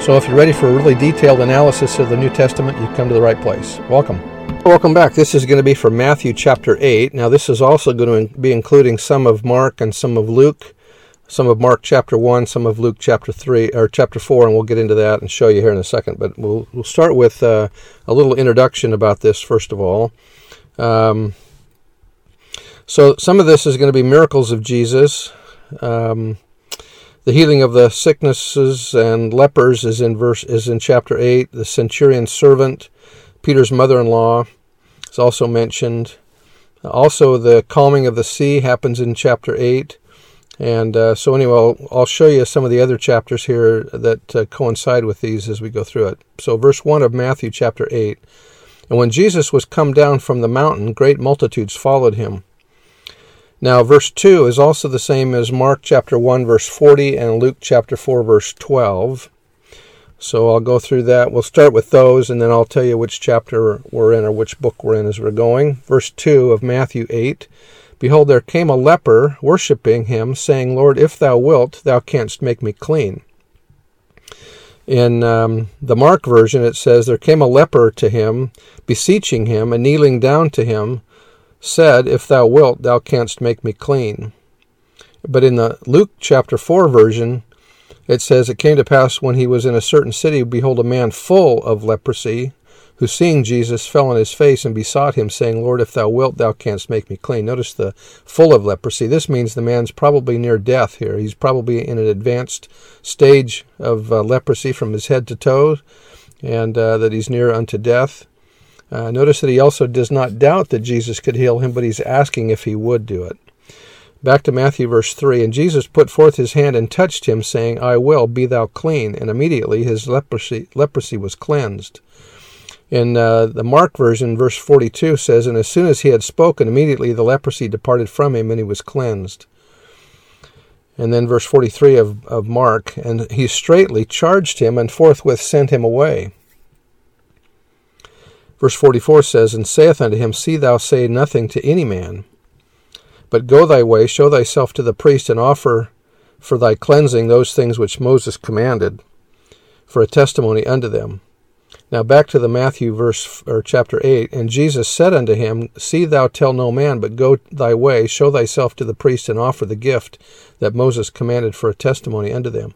So if you're ready for a really detailed analysis of the New Testament, you've come to the right place. Welcome. Welcome back. This is going to be for Matthew chapter 8. Now, this is also going to be including some of Mark and some of Luke, some of Mark chapter 1, some of Luke chapter 3 or chapter 4, and we'll get into that and show you here in a second. But we'll, we'll start with uh, a little introduction about this first of all. Um, so, some of this is going to be miracles of Jesus. Um, the healing of the sicknesses and lepers is in verse is in chapter 8. The centurion's servant, Peter's mother-in-law is also mentioned. Also, the calming of the sea happens in chapter 8. And uh, so, anyway, I'll, I'll, show you some of the other chapters here that uh, coincide with these as we go through it. So, verse 1 of Matthew chapter 8. And when Jesus was come down from the mountain, great multitudes followed him now, verse 2 is also the same as Mark chapter 1, verse 40, and Luke chapter 4, verse 12. So I'll go through that. We'll start with those, and then I'll tell you which chapter we're in or which book we're in as we're going. Verse 2 of Matthew 8 Behold, there came a leper worshipping him, saying, Lord, if thou wilt, thou canst make me clean. In um, the Mark version, it says, There came a leper to him, beseeching him, and kneeling down to him, said, If thou wilt, thou canst make me clean. But in the Luke chapter 4 version, it says, It came to pass when he was in a certain city, behold, a man full of leprosy, who seeing Jesus fell on his face and besought him, saying, Lord, if thou wilt, thou canst make me clean. Notice the full of leprosy. This means the man's probably near death here. He's probably in an advanced stage of uh, leprosy from his head to toe, and uh, that he's near unto death. Uh, notice that he also does not doubt that Jesus could heal him, but he's asking if he would do it. Back to Matthew verse 3 And Jesus put forth his hand and touched him, saying, I will, be thou clean. And immediately his leprosy, leprosy was cleansed. In uh, the Mark version, verse 42 says, And as soon as he had spoken, immediately the leprosy departed from him, and he was cleansed. And then verse 43 of, of Mark, And he straightly charged him, and forthwith sent him away. Verse 44 says, And saith unto him, See thou say nothing to any man, but go thy way, show thyself to the priest, and offer for thy cleansing those things which Moses commanded, for a testimony unto them. Now back to the Matthew verse or chapter 8, and Jesus said unto him, See thou tell no man, but go thy way, show thyself to the priest, and offer the gift that Moses commanded for a testimony unto them.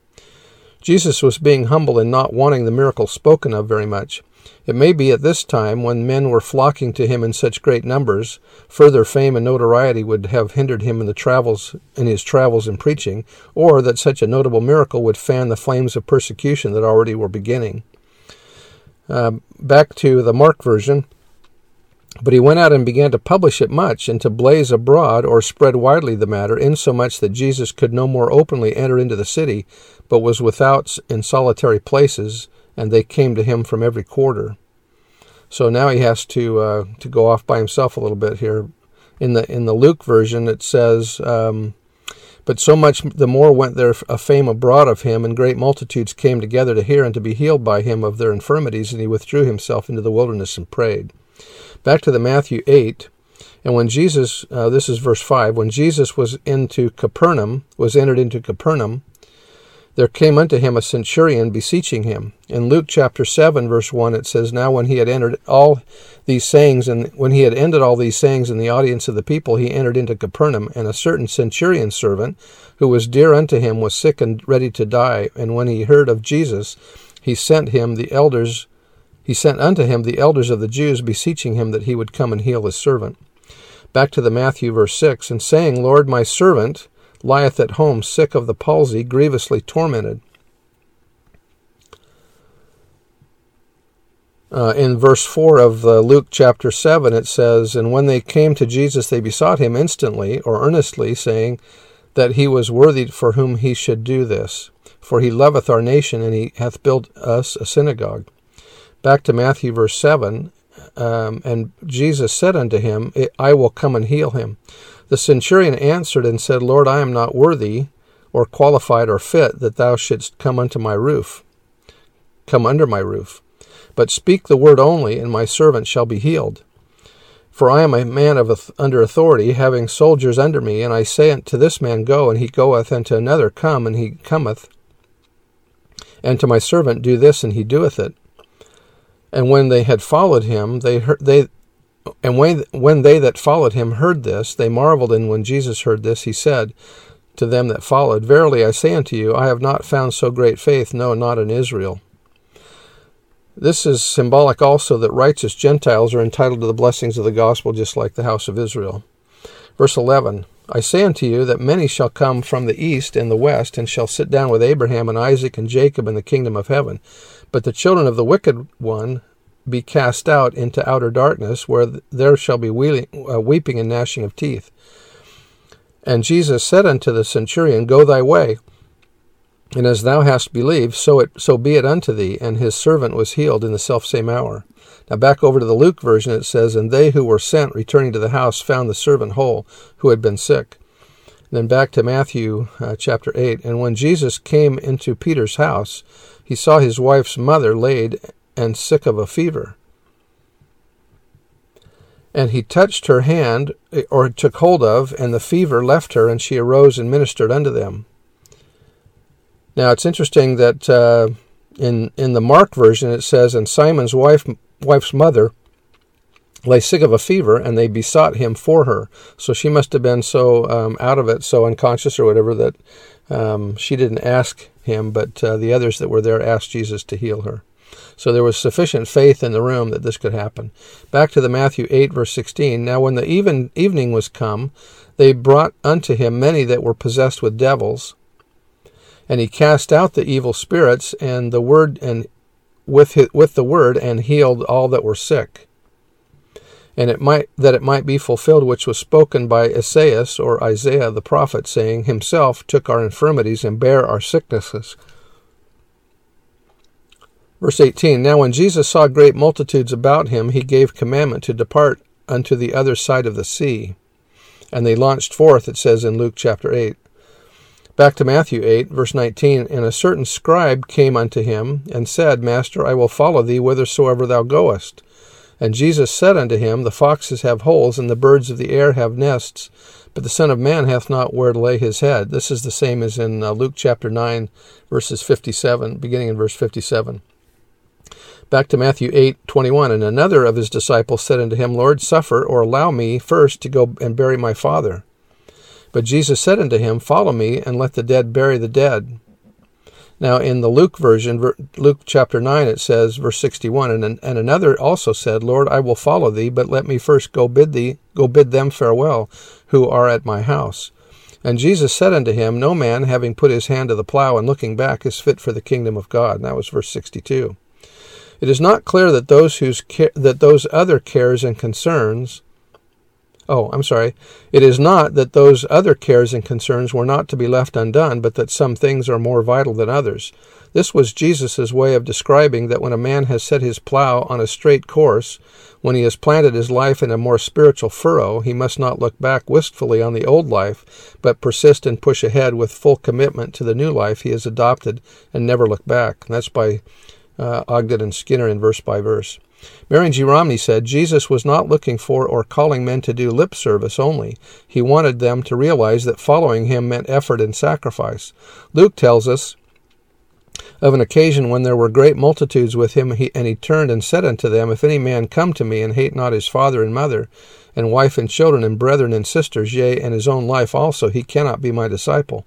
Jesus was being humble and not wanting the miracle spoken of very much. It may be at this time, when men were flocking to him in such great numbers, further fame and notoriety would have hindered him in the travels in his travels and preaching, or that such a notable miracle would fan the flames of persecution that already were beginning. Uh, back to the Mark version. But he went out and began to publish it much, and to blaze abroad or spread widely the matter, insomuch that Jesus could no more openly enter into the city, but was without in solitary places, and they came to him from every quarter. So now he has to uh, to go off by himself a little bit here. In the in the Luke version, it says, um, "But so much the more went there a fame abroad of him, and great multitudes came together to hear and to be healed by him of their infirmities, and he withdrew himself into the wilderness and prayed." Back to the Matthew eight. And when Jesus, uh, this is verse 5, when Jesus was into Capernaum, was entered into Capernaum, there came unto him a centurion beseeching him. In Luke chapter 7, verse 1, it says, Now when he had entered all these sayings, and when he had ended all these sayings in the audience of the people, he entered into Capernaum, and a certain centurion servant, who was dear unto him, was sick and ready to die. And when he heard of Jesus, he sent him the elders, he sent unto him the elders of the Jews, beseeching him that he would come and heal his servant. Back to the Matthew verse 6, and saying, Lord, my servant, lieth at home sick of the palsy, grievously tormented. Uh, in verse 4 of uh, Luke chapter 7, it says, And when they came to Jesus, they besought him instantly or earnestly, saying that he was worthy for whom he should do this. For he loveth our nation, and he hath built us a synagogue. Back to Matthew verse 7, um, and Jesus said unto him, I will come and heal him. The centurion answered and said, Lord, I am not worthy, or qualified, or fit, that thou shouldst come unto my roof, come under my roof. But speak the word only, and my servant shall be healed. For I am a man of under authority, having soldiers under me, and I say unto this man, Go, and he goeth, and to another, Come, and he cometh, and to my servant, Do this, and he doeth it. And when they had followed him, they heard, they and when, when they that followed him heard this, they marveled. And when Jesus heard this, he said to them that followed, Verily I say unto you, I have not found so great faith, no, not in Israel. This is symbolic also that righteous Gentiles are entitled to the blessings of the gospel, just like the house of Israel. Verse 11 I say unto you that many shall come from the east and the west, and shall sit down with Abraham and Isaac and Jacob in the kingdom of heaven. But the children of the wicked one be cast out into outer darkness, where there shall be uh, weeping and gnashing of teeth. And Jesus said unto the centurion, Go thy way, and as thou hast believed, so it so be it unto thee. And his servant was healed in the selfsame hour. Now back over to the Luke version, it says, And they who were sent, returning to the house, found the servant whole, who had been sick. then back to Matthew uh, chapter 8. And when Jesus came into Peter's house, he saw his wife's mother laid and sick of a fever. And he touched her hand, or took hold of, and the fever left her, and she arose and ministered unto them. Now it's interesting that uh, in in the Mark version it says, and Simon's wife wife's mother lay sick of a fever, and they besought him for her. So she must have been so um, out of it, so unconscious or whatever, that um, she didn't ask him, but uh, the others that were there asked Jesus to heal her. So there was sufficient faith in the room that this could happen. Back to the Matthew 8, verse 16. Now when the even, evening was come, they brought unto him many that were possessed with devils, and he cast out the evil spirits, and the word and with his, with the word, and healed all that were sick. And it might that it might be fulfilled which was spoken by Esaias or Isaiah the prophet, saying, Himself took our infirmities and bare our sicknesses. Verse 18 Now when Jesus saw great multitudes about him, he gave commandment to depart unto the other side of the sea. And they launched forth, it says in Luke chapter 8. Back to Matthew 8, verse 19. And a certain scribe came unto him, and said, Master, I will follow thee whithersoever thou goest. And Jesus said unto him, The foxes have holes, and the birds of the air have nests, but the Son of Man hath not where to lay his head. This is the same as in uh, Luke chapter 9, verses 57, beginning in verse 57. Back to Matthew 8:21 and another of his disciples said unto him Lord suffer or allow me first to go and bury my father but Jesus said unto him follow me and let the dead bury the dead now in the Luke version Luke chapter 9 it says verse 61 and and another also said Lord I will follow thee but let me first go bid thee go bid them farewell who are at my house and Jesus said unto him, No man, having put his hand to the plow and looking back, is fit for the kingdom of God. And that was verse 62. It is not clear that those whose that those other cares and concerns Oh, I'm sorry. It is not that those other cares and concerns were not to be left undone, but that some things are more vital than others. This was Jesus' way of describing that when a man has set his plow on a straight course, when he has planted his life in a more spiritual furrow, he must not look back wistfully on the old life, but persist and push ahead with full commitment to the new life he has adopted and never look back. And that's by uh, Ogden and Skinner in verse by verse. Marion G. Romney said Jesus was not looking for or calling men to do lip service only. He wanted them to realize that following him meant effort and sacrifice. Luke tells us of an occasion when there were great multitudes with him, and he turned and said unto them, If any man come to me and hate not his father and mother, and wife and children and brethren and sisters, yea, and his own life also, he cannot be my disciple.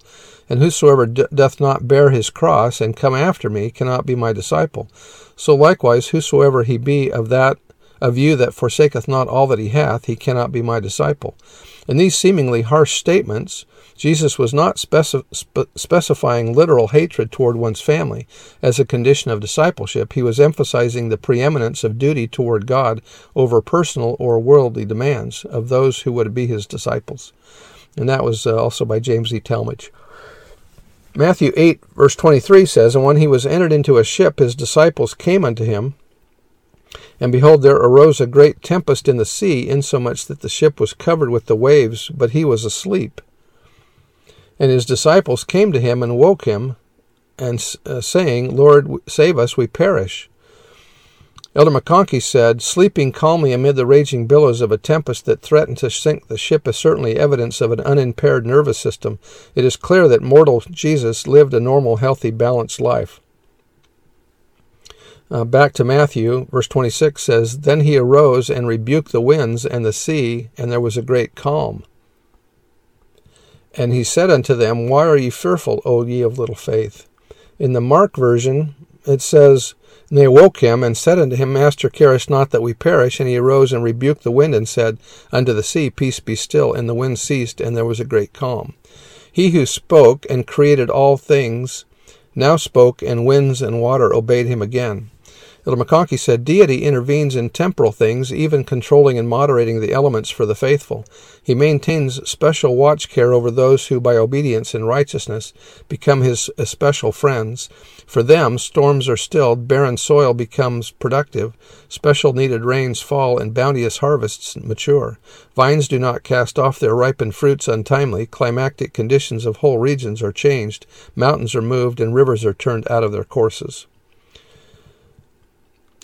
And whosoever d- doth not bear his cross and come after me cannot be my disciple. So likewise, whosoever he be of that of you that forsaketh not all that he hath, he cannot be my disciple. In these seemingly harsh statements, Jesus was not speci- spe- specifying literal hatred toward one's family as a condition of discipleship. He was emphasizing the preeminence of duty toward God over personal or worldly demands of those who would be his disciples. And that was uh, also by James E. Talmage. Matthew 8, verse 23 says, And when he was entered into a ship, his disciples came unto him, And behold, there arose a great tempest in the sea, insomuch that the ship was covered with the waves, but he was asleep. And his disciples came to him and woke him, and uh, saying, Lord, save us, we perish. Elder McConkie said, Sleeping calmly amid the raging billows of a tempest that threatened to sink the ship is certainly evidence of an unimpaired nervous system. It is clear that mortal Jesus lived a normal, healthy, balanced life. Uh, back to Matthew, verse 26 says, Then he arose and rebuked the winds and the sea, and there was a great calm. And he said unto them, Why are ye fearful, O ye of little faith? In the Mark version, it says, And they awoke him and said unto him, Master, carest not that we perish? And he arose and rebuked the wind and said unto the sea, Peace be still. And the wind ceased, and there was a great calm. He who spoke and created all things now spoke, and winds and water obeyed him again. McConkie said, Deity intervenes in temporal things, even controlling and moderating the elements for the faithful. He maintains special watch care over those who, by obedience and righteousness, become his especial friends. For them, storms are stilled, barren soil becomes productive, special needed rains fall, and bounteous harvests mature. Vines do not cast off their ripened fruits untimely, climatic conditions of whole regions are changed, mountains are moved, and rivers are turned out of their courses.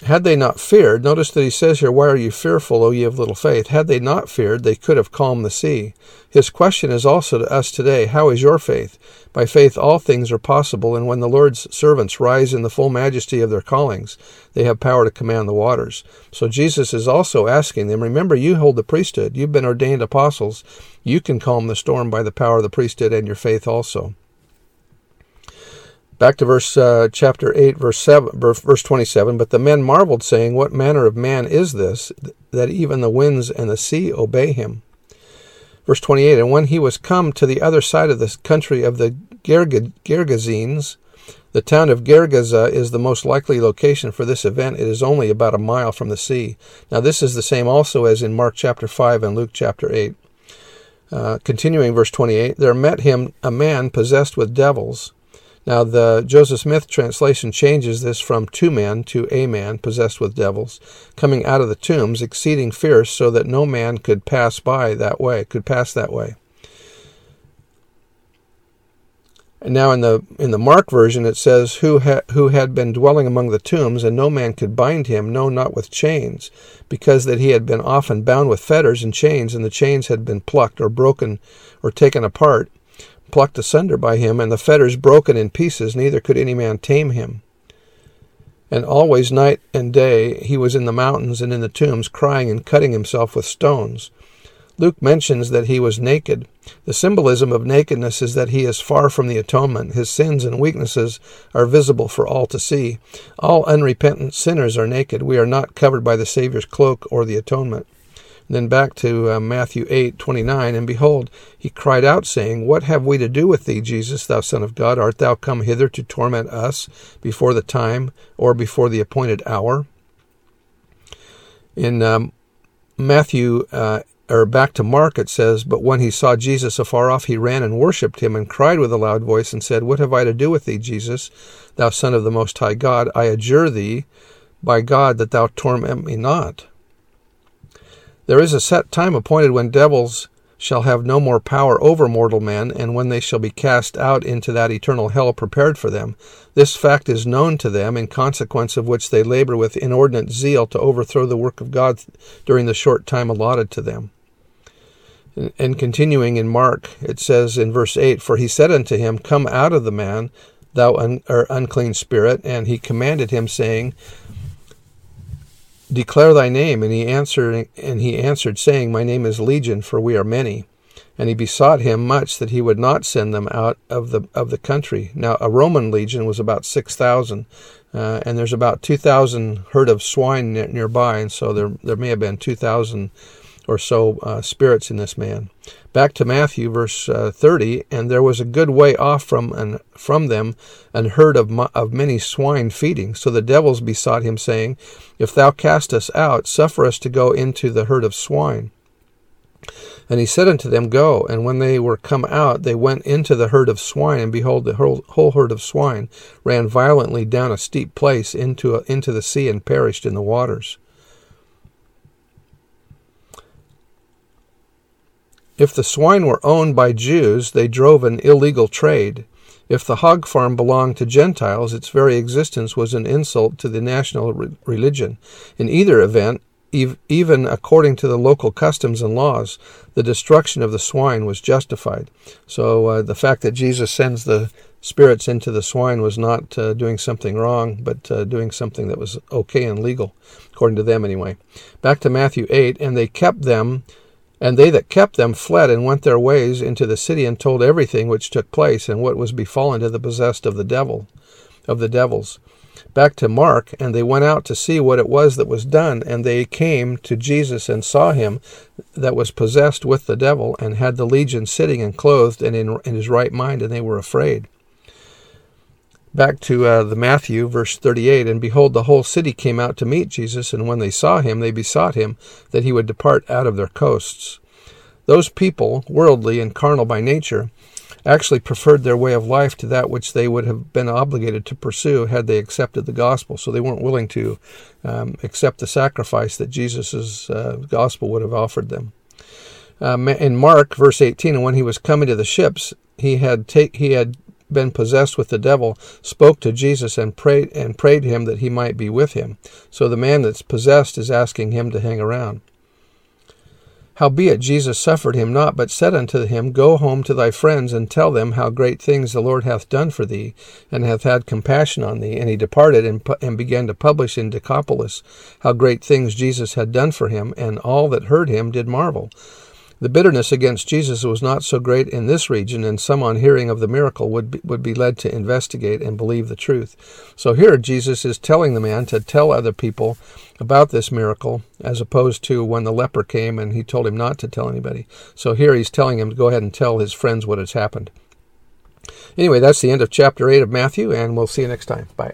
Had they not feared, notice that he says here, Why are you fearful, O ye of little faith? Had they not feared, they could have calmed the sea. His question is also to us today How is your faith? By faith, all things are possible, and when the Lord's servants rise in the full majesty of their callings, they have power to command the waters. So Jesus is also asking them, Remember, you hold the priesthood. You've been ordained apostles. You can calm the storm by the power of the priesthood and your faith also. Back to verse uh, chapter 8, verse 7, verse 27. But the men marveled, saying, What manner of man is this, that even the winds and the sea obey him? Verse 28. And when he was come to the other side of the country of the Gergesenes, the town of Gergesa is the most likely location for this event. It is only about a mile from the sea. Now, this is the same also as in Mark chapter 5 and Luke chapter 8. Uh, continuing verse 28, there met him a man possessed with devils now, the Joseph Smith translation changes this from two men to a man possessed with devils, coming out of the tombs, exceeding fierce, so that no man could pass by that way, could pass that way. And now in the in the Mark version it says who ha- who had been dwelling among the tombs and no man could bind him no not with chains because that he had been often bound with fetters and chains and the chains had been plucked or broken or taken apart plucked asunder by him, and the fetters broken in pieces, neither could any man tame him. And always night and day he was in the mountains and in the tombs, crying and cutting himself with stones. Luke mentions that he was naked. The symbolism of nakedness is that he is far from the atonement. His sins and weaknesses are visible for all to see. All unrepentant sinners are naked. We are not covered by the Savior's cloak or the atonement. Then back to uh, Matthew 8, 29, And behold, he cried out, saying, What have we to do with thee, Jesus, thou Son of God? Art thou come hither to torment us before the time or before the appointed hour? In um, Matthew, uh, or back to Mark, it says, But when he saw Jesus afar off, he ran and worshipped him, and cried with a loud voice, and said, What have I to do with thee, Jesus, thou Son of the Most High God? I adjure thee by God that thou torment me not. There is a set time appointed when devils shall have no more power over mortal men, and when they shall be cast out into that eternal hell prepared for them. This fact is known to them, in consequence of which they labor with inordinate zeal to overthrow the work of God during the short time allotted to them. And continuing in Mark, it says in verse 8 For he said unto him, Come out of the man, thou un- unclean spirit. And he commanded him, saying, declare thy name. And he answered and he answered saying my name is legion for we are many. And he besought him much that he would not send them out of the of the country. Now a roman legion was about 6000 uh, and there's about 2000 herd of swine nearby. And so there there may have been 2000 or so uh, spirits in this man. Back to Matthew, verse uh, 30, and there was a good way off from and from them an herd of, of many swine feeding. So the devils besought him, saying, If thou cast us out, suffer us to go into the herd of swine. And he said unto them, Go. And when they were come out, they went into the herd of swine, and behold, the whole, whole herd of swine ran violently down a steep place into, a, into the sea and perished in the waters. If the swine were owned by Jews, they drove an illegal trade. If the hog farm belonged to Gentiles, its very existence was an insult to the national re- religion. In either event, ev- even according to the local customs and laws, the destruction of the swine was justified. So uh, the fact that Jesus sends the spirits into the swine was not uh, doing something wrong, but uh, doing something that was okay and legal, according to them anyway. Back to Matthew 8, and they kept them and they that kept them fled and went their ways into the city and told everything which took place and what was befallen to the possessed of the devil, of the devils. Back to Mark, and they went out to see what it was that was done, and they came to Jesus and saw him that was possessed with the devil, and had the legion sitting and clothed and in, in his right mind, and they were afraid back to uh, the Matthew, verse 38 And behold, the whole city came out to meet Jesus, and when they saw him, they besought him that he would depart out of their coasts. Those people, worldly and carnal by nature, actually preferred their way of life to that which they would have been obligated to pursue had they accepted the gospel. So they weren't willing to um, accept the sacrifice that Jesus' uh, gospel would have offered them. Um, in Mark, verse 18, and when he was coming to the ships, he had take, he had been possessed with the devil spoke to Jesus and prayed and prayed him that he might be with him. So the man that's possessed is asking him to hang around. Howbeit Jesus suffered him not, but said unto him, Go home to thy friends, and tell them how great things the Lord hath done for thee, and hath had compassion on thee. And he departed and, and began to publish in Decapolis how great things Jesus had done for him, and all that heard him did marvel. The bitterness against Jesus was not so great in this region, and some, on hearing of the miracle, would be, would be led to investigate and believe the truth. So here, Jesus is telling the man to tell other people about this miracle, as opposed to when the leper came and he told him not to tell anybody. So here, he's telling him to go ahead and tell his friends what has happened. Anyway, that's the end of chapter 8 of Matthew, and we'll see you next time. Bye.